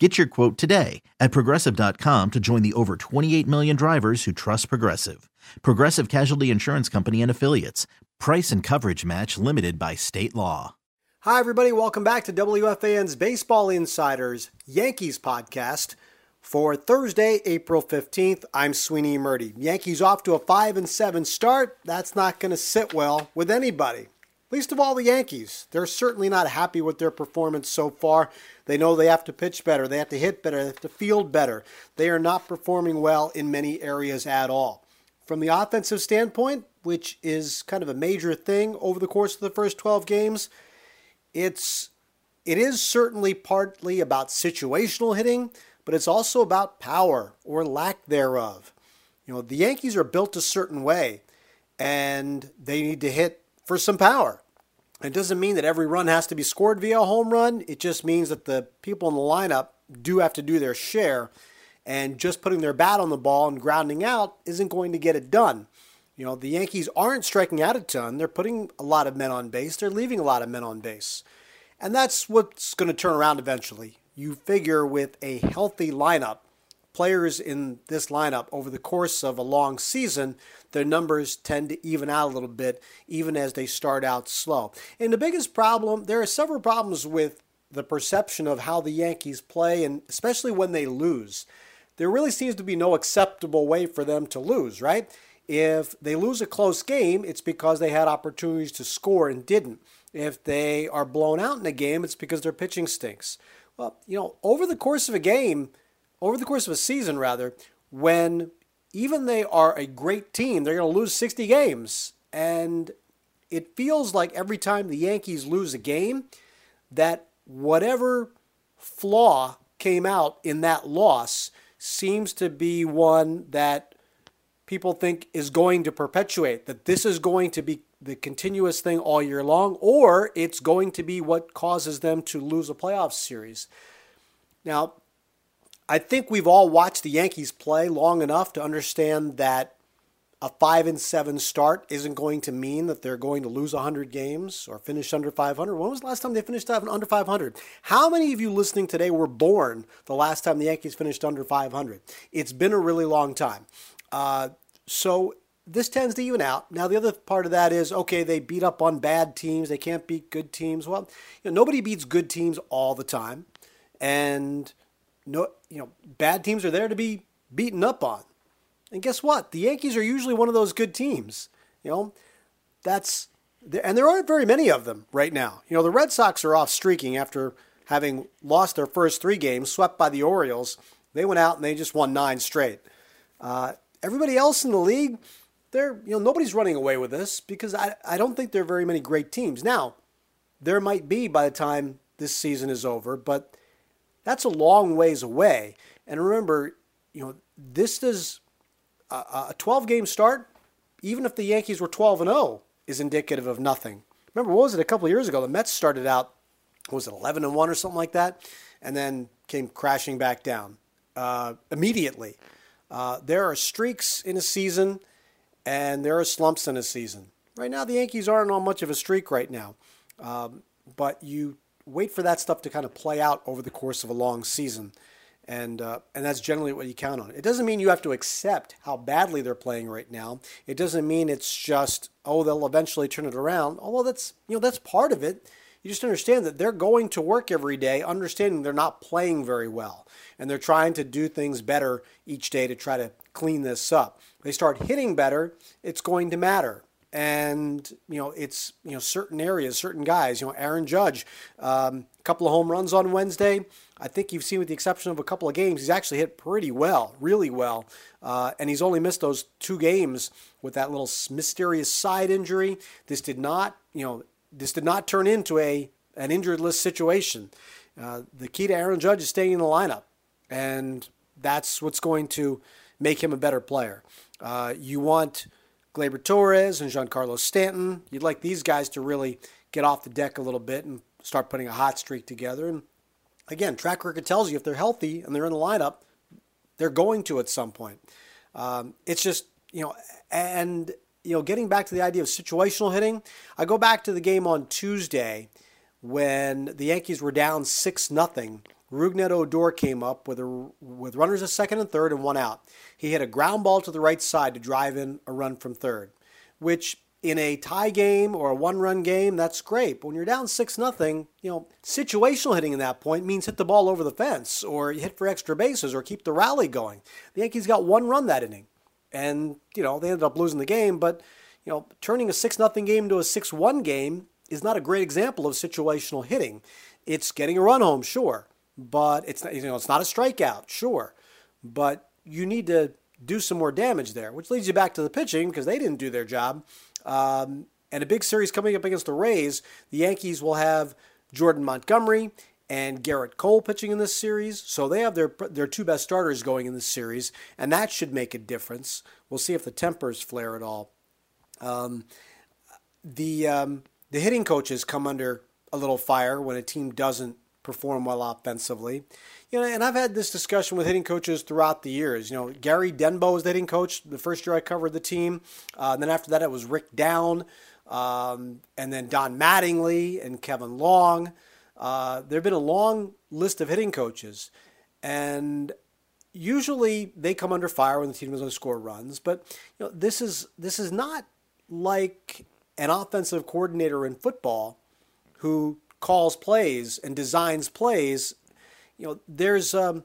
Get your quote today at progressive.com to join the over 28 million drivers who trust Progressive. Progressive Casualty Insurance Company and Affiliates. Price and coverage match limited by state law. Hi, everybody. Welcome back to WFAN's Baseball Insiders Yankees podcast. For Thursday, April 15th, I'm Sweeney Murti. Yankees off to a 5 and 7 start. That's not going to sit well with anybody. Least of all the Yankees. They're certainly not happy with their performance so far. They know they have to pitch better, they have to hit better, they have to field better. They are not performing well in many areas at all. From the offensive standpoint, which is kind of a major thing over the course of the first 12 games, it's it is certainly partly about situational hitting, but it's also about power or lack thereof. You know, the Yankees are built a certain way and they need to hit for some power. It doesn't mean that every run has to be scored via a home run. It just means that the people in the lineup do have to do their share. And just putting their bat on the ball and grounding out isn't going to get it done. You know, the Yankees aren't striking out a ton. They're putting a lot of men on base. They're leaving a lot of men on base. And that's what's going to turn around eventually you figure with a healthy lineup, players in this lineup over the course of a long season, their numbers tend to even out a little bit, even as they start out slow. And the biggest problem, there are several problems with the perception of how the Yankees play, and especially when they lose. There really seems to be no acceptable way for them to lose, right? If they lose a close game, it's because they had opportunities to score and didn't. If they are blown out in a game, it's because their pitching stinks. Well, you know, over the course of a game, over the course of a season, rather, when even they are a great team, they're going to lose 60 games. And it feels like every time the Yankees lose a game, that whatever flaw came out in that loss seems to be one that people think is going to perpetuate, that this is going to be the continuous thing all year long, or it's going to be what causes them to lose a playoff series. Now, I think we've all watched the Yankees play long enough to understand that a 5 and 7 start isn't going to mean that they're going to lose 100 games or finish under 500. When was the last time they finished under 500? How many of you listening today were born the last time the Yankees finished under 500? It's been a really long time. Uh, so this tends to even out. Now, the other part of that is okay, they beat up on bad teams. They can't beat good teams. Well, you know, nobody beats good teams all the time. And no, you know, bad teams are there to be beaten up on. And guess what? The Yankees are usually one of those good teams. You know, that's and there aren't very many of them right now. You know, the Red Sox are off streaking after having lost their first three games, swept by the Orioles. They went out and they just won nine straight. Uh, everybody else in the league, they're you know nobody's running away with this because I, I don't think there are very many great teams. Now, there might be by the time this season is over, but that's a long ways away. And remember, you know, this is a, a 12 game start, even if the Yankees were 12 and 0, is indicative of nothing. Remember, what was it a couple years ago? The Mets started out, was it 11 and 1 or something like that, and then came crashing back down uh, immediately. Uh, there are streaks in a season and there are slumps in a season. Right now, the Yankees aren't on much of a streak right now, um, but you wait for that stuff to kind of play out over the course of a long season. And, uh, and that's generally what you count on. It doesn't mean you have to accept how badly they're playing right now. It doesn't mean it's just, oh, they'll eventually turn it around. Although that's, you know, that's part of it. You just understand that they're going to work every day, understanding they're not playing very well. And they're trying to do things better each day to try to clean this up. They start hitting better, it's going to matter and you know it's you know certain areas, certain guys. You know, Aaron Judge, um, a couple of home runs on Wednesday. I think you've seen, with the exception of a couple of games, he's actually hit pretty well, really well, uh, and he's only missed those two games with that little mysterious side injury. This did not, you know, this did not turn into a an injured list situation. Uh, the key to Aaron Judge is staying in the lineup, and that's what's going to make him a better player. Uh, you want Gleyber Torres and Giancarlo Stanton. You'd like these guys to really get off the deck a little bit and start putting a hot streak together. And again, track record tells you if they're healthy and they're in the lineup, they're going to at some point. Um, it's just, you know, and, you know, getting back to the idea of situational hitting, I go back to the game on Tuesday when the Yankees were down 6 nothing Rougned Odor came up with, a, with runners at second and third and one out. He hit a ground ball to the right side to drive in a run from third, which in a tie game or a one-run game, that's great. But when you're down six nothing, you know, situational hitting in that point means hit the ball over the fence or hit for extra bases or keep the rally going. The Yankees got one run that inning, and you know they ended up losing the game. But you know, turning a six nothing game into a six-one game is not a great example of situational hitting. It's getting a run home, sure, but it's not, you know it's not a strikeout, sure, but you need to do some more damage there, which leads you back to the pitching because they didn't do their job. Um, and a big series coming up against the Rays, the Yankees will have Jordan Montgomery and Gerrit Cole pitching in this series, so they have their their two best starters going in this series, and that should make a difference. We'll see if the tempers flare at all. Um, the um, the hitting coaches come under a little fire when a team doesn't perform well offensively. You know, and I've had this discussion with hitting coaches throughout the years. You know, Gary Denbo was the hitting coach the first year I covered the team. Uh, and then after that, it was Rick Down, um, and then Don Mattingly and Kevin Long. Uh, there have been a long list of hitting coaches, and usually they come under fire when the team doesn't score runs. But you know, this is this is not like an offensive coordinator in football who calls plays and designs plays, you know, there's um,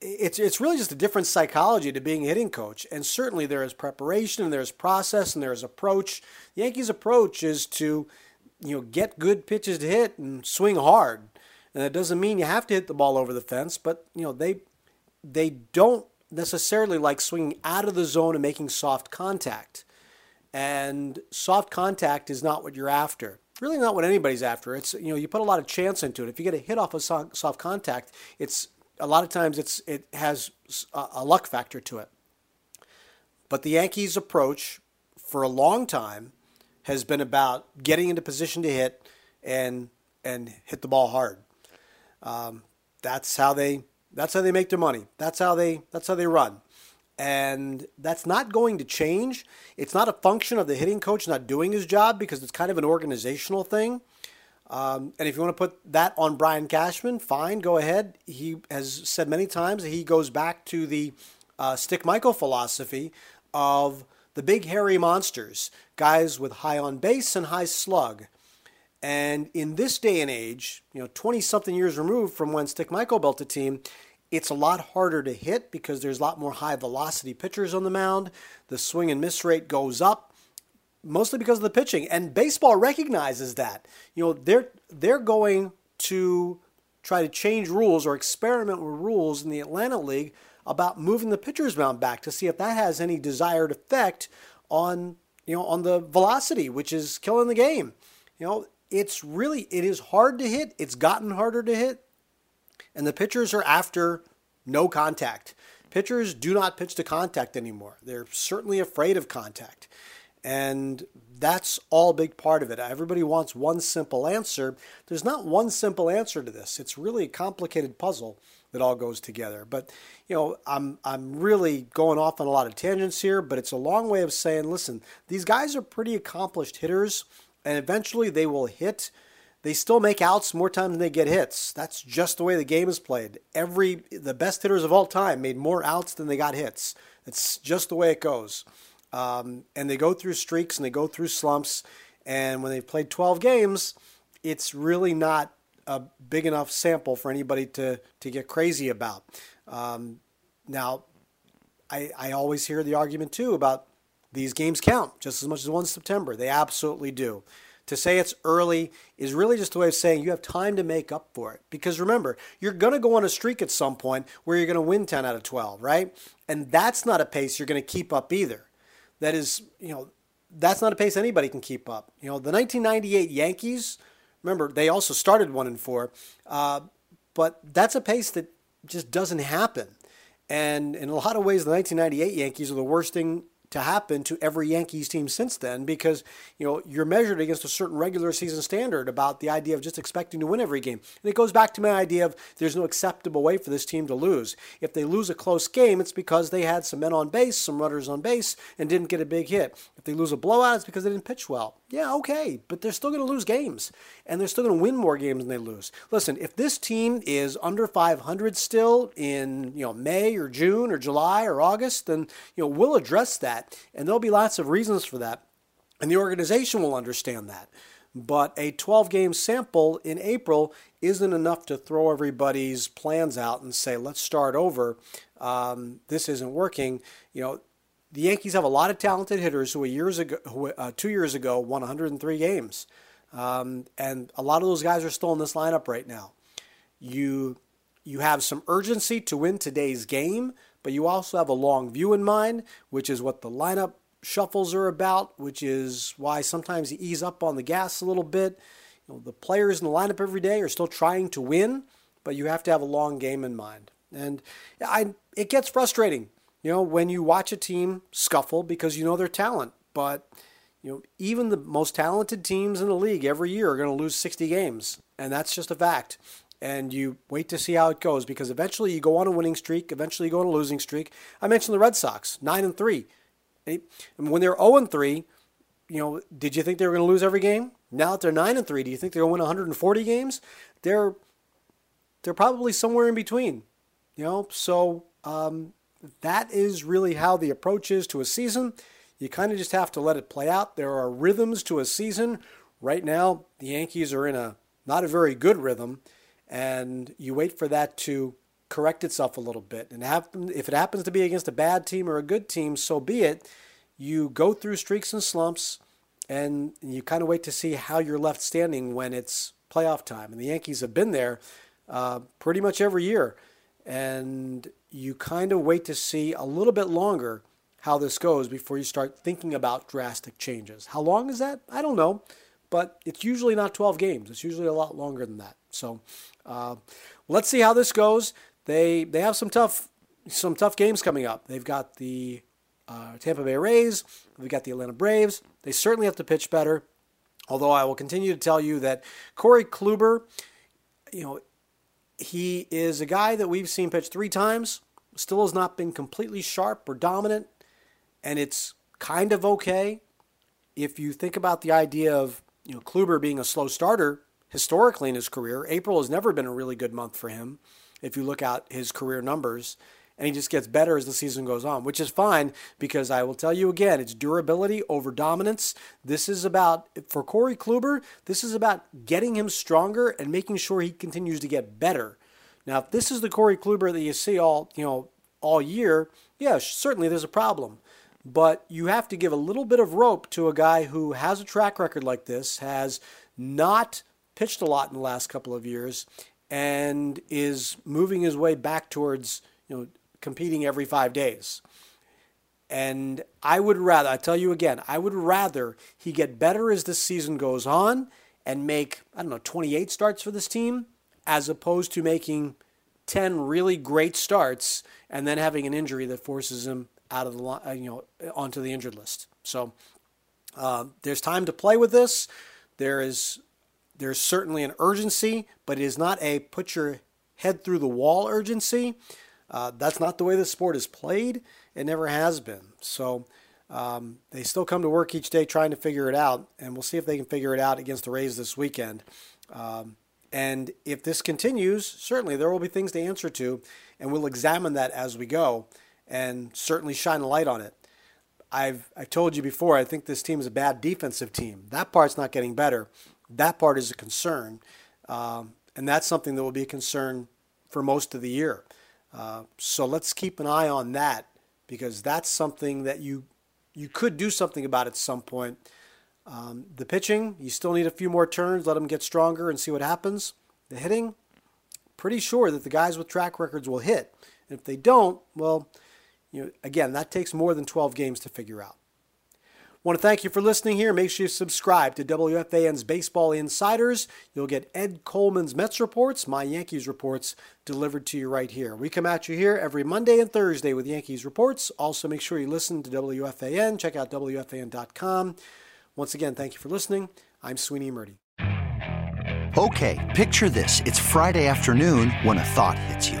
it's it's really just a different psychology to being a hitting coach. And certainly there is preparation and there's process and there's approach. The Yankees' approach is to, you know, get good pitches to hit and swing hard. And that doesn't mean you have to hit the ball over the fence, but you know, they they don't necessarily like swinging out of the zone and making soft contact. And soft contact is not what you're after really not what anybody's after. It's you know you put a lot of chance into it. If you get a hit off of soft contact, it's a lot of times it's it has a luck factor to it. But the Yankees' approach for a long time has been about getting into position to hit and and hit the ball hard. Um, that's how they that's how they make their money. That's how they that's how they run. And that's not going to change. It's not a function of the hitting coach not doing his job because it's kind of an organizational thing. Um, and if you want to put that on Brian Cashman, fine, go ahead. He has said many times he goes back to the uh, Stick Michael philosophy of the big hairy monsters, guys with high on base and high slug. And in this day and age, you know, 20 something years removed from when Stick Michael built a team, it's a lot harder to hit because there's a lot more high velocity pitchers on the mound. The swing and miss rate goes up mostly because of the pitching and baseball recognizes that. You know, they're they're going to try to change rules or experiment with rules in the Atlantic League about moving the pitcher's mound back to see if that has any desired effect on, you know, on the velocity, which is killing the game. You know, it's really it is hard to hit. It's gotten harder to hit and the pitchers are after no contact. Pitchers do not pitch to contact anymore. They're certainly afraid of contact. And that's all big part of it. Everybody wants one simple answer. There's not one simple answer to this. It's really a complicated puzzle. that all goes together. But you know, I'm I'm really going off on a lot of tangents here, but it's a long way of saying, listen, these guys are pretty accomplished hitters, and eventually they will hit. They still make outs more times than they get hits. That's just the way the game is played. Every the best hitters of all time made more outs than they got hits. It's just the way it goes. Um, and they go through streaks and they go through slumps. And when they've played 12 games, it's really not a big enough sample for anybody to, to get crazy about. Um, now, I, I always hear the argument too about these games count just as much as 1 September. They absolutely do. To say it's early is really just a way of saying you have time to make up for it. Because remember, you're going to go on a streak at some point where you're going to win 10 out of 12, right? And that's not a pace you're going to keep up either. That is, you know, that's not a pace anybody can keep up. You know, the 1998 Yankees, remember, they also started 1 and 4, uh, but that's a pace that just doesn't happen. And in a lot of ways, the 1998 Yankees are the worst thing to happen to every Yankees team since then because you know you're measured against a certain regular season standard about the idea of just expecting to win every game. And it goes back to my idea of there's no acceptable way for this team to lose. If they lose a close game, it's because they had some men on base, some runners on base, and didn't get a big hit. If they lose a blowout, it's because they didn't pitch well. Yeah, okay, but they're still going to lose games, and they're still going to win more games than they lose. Listen, if this team is under 500 still in you know May or June or July or August, then you know we'll address that, and there'll be lots of reasons for that, and the organization will understand that. But a 12 game sample in April isn't enough to throw everybody's plans out and say, let's start over. Um, this isn't working. You know, the Yankees have a lot of talented hitters who, years ago, who uh, two years ago, won 103 games, um, and a lot of those guys are still in this lineup right now. You you have some urgency to win today's game, but you also have a long view in mind, which is what the lineup shuffles are about, which is why sometimes you ease up on the gas a little bit. You know, the players in the lineup every day are still trying to win, but you have to have a long game in mind. And I, it gets frustrating you know, when you watch a team scuffle because you know their talent. But, you know, even the most talented teams in the league every year are going to lose 60 games. And that's just a fact. And you wait to see how it goes because eventually you go on a winning streak, eventually you go on a losing streak. I mentioned the Red Sox, 9 and 3. And when they're 0 and 3, you know, did you think they were going to lose every game? Now that they're 9 and 3, do you think they're going to win 140 games? They're they're probably somewhere in between. You know, so um, that is really how the approach is to a season. You kind of just have to let it play out. There are rhythms to a season. Right now, the Yankees are in a not a very good rhythm, and you wait for that to correct itself a little bit. And if it happens to be against a bad team or a good team, so be it. You go through streaks and slumps, and you kind of wait to see how you're left standing when it's playoff time. And the Yankees have been there uh, pretty much every year and you kind of wait to see a little bit longer how this goes before you start thinking about drastic changes. How long is that? I don't know, but it's usually not 12 games. It's usually a lot longer than that. So uh, let's see how this goes. They they have some tough some tough games coming up. They've got the uh, Tampa Bay Rays. They've got the Atlanta Braves. They certainly have to pitch better. Although I will continue to tell you that Corey Kluber, you know, he is a guy that we've seen pitch three times, still has not been completely sharp or dominant, and it's kind of okay. If you think about the idea of you know Kluber being a slow starter historically in his career, April has never been a really good month for him. If you look at his career numbers, and he just gets better as the season goes on, which is fine because I will tell you again, it's durability over dominance. This is about, for Corey Kluber, this is about getting him stronger and making sure he continues to get better. Now, if this is the Corey Kluber that you see all, you know, all year, yeah, certainly there's a problem. But you have to give a little bit of rope to a guy who has a track record like this, has not pitched a lot in the last couple of years, and is moving his way back towards you know competing every five days. And I would rather, I tell you again, I would rather he get better as the season goes on and make, I don't know, 28 starts for this team as opposed to making 10 really great starts and then having an injury that forces him out of the, uh, you know, onto the injured list. So uh, there's time to play with this. There is, there's certainly an urgency, but it is not a put your head through the wall urgency. Uh, that's not the way the sport is played. It never has been. So um, they still come to work each day trying to figure it out, and we'll see if they can figure it out against the Rays this weekend. Um, and if this continues, certainly there will be things to answer to, and we'll examine that as we go and certainly shine a light on it. I've, I've told you before, I think this team is a bad defensive team. That part's not getting better. That part is a concern. Um, and that's something that will be a concern for most of the year. Uh, so let's keep an eye on that because that's something that you you could do something about at some point. Um, the pitching, you still need a few more turns, let them get stronger and see what happens. The hitting, pretty sure that the guys with track records will hit. And if they don't, well, you know, again, that takes more than 12 games to figure out. Want to thank you for listening here. Make sure you subscribe to WFAN's Baseball Insiders. You'll get Ed Coleman's Mets reports, my Yankees reports, delivered to you right here. We come at you here every Monday and Thursday with Yankees reports. Also, make sure you listen to WFAN. Check out WFAN.com. Once again, thank you for listening. I'm Sweeney Murti. Okay, picture this. It's Friday afternoon when a thought hits you.